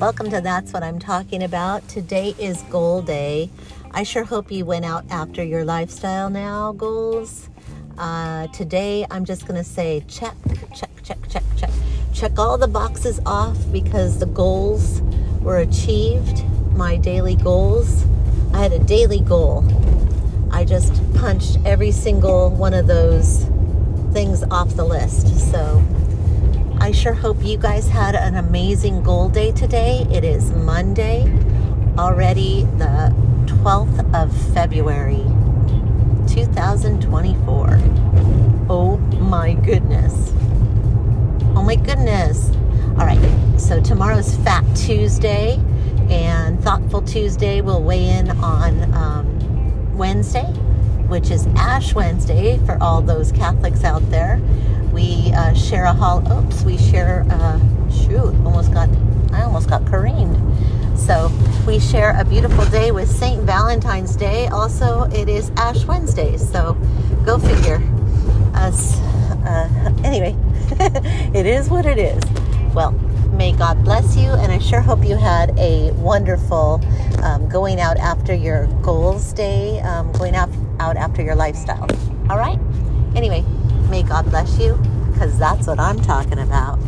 Welcome to That's What I'm Talking About. Today is goal day. I sure hope you went out after your lifestyle now goals. Uh, today, I'm just going to say check, check, check, check, check. Check all the boxes off because the goals were achieved. My daily goals. I had a daily goal. I just punched every single one of those things off the list. So, I sure hope you guys had an amazing goal day today. It is Monday, already the 12th of February, 2024. Oh my goodness. Oh my goodness. All right, so tomorrow's Fat Tuesday, and Thoughtful Tuesday We'll weigh in on um, Wednesday, which is Ash Wednesday for all those Catholics out there we uh, share a hall. Oops, we share. Uh, shoot, almost got. I almost got careened. So we share a beautiful day with Saint Valentine's Day. Also, it is Ash Wednesday. So go figure. Us. Uh, anyway, it is what it is. Well, may God bless you, and I sure hope you had a wonderful um, going out after your goals day, um, going out, out after your lifestyle. All right? Anyway, May God bless you, because that's what I'm talking about.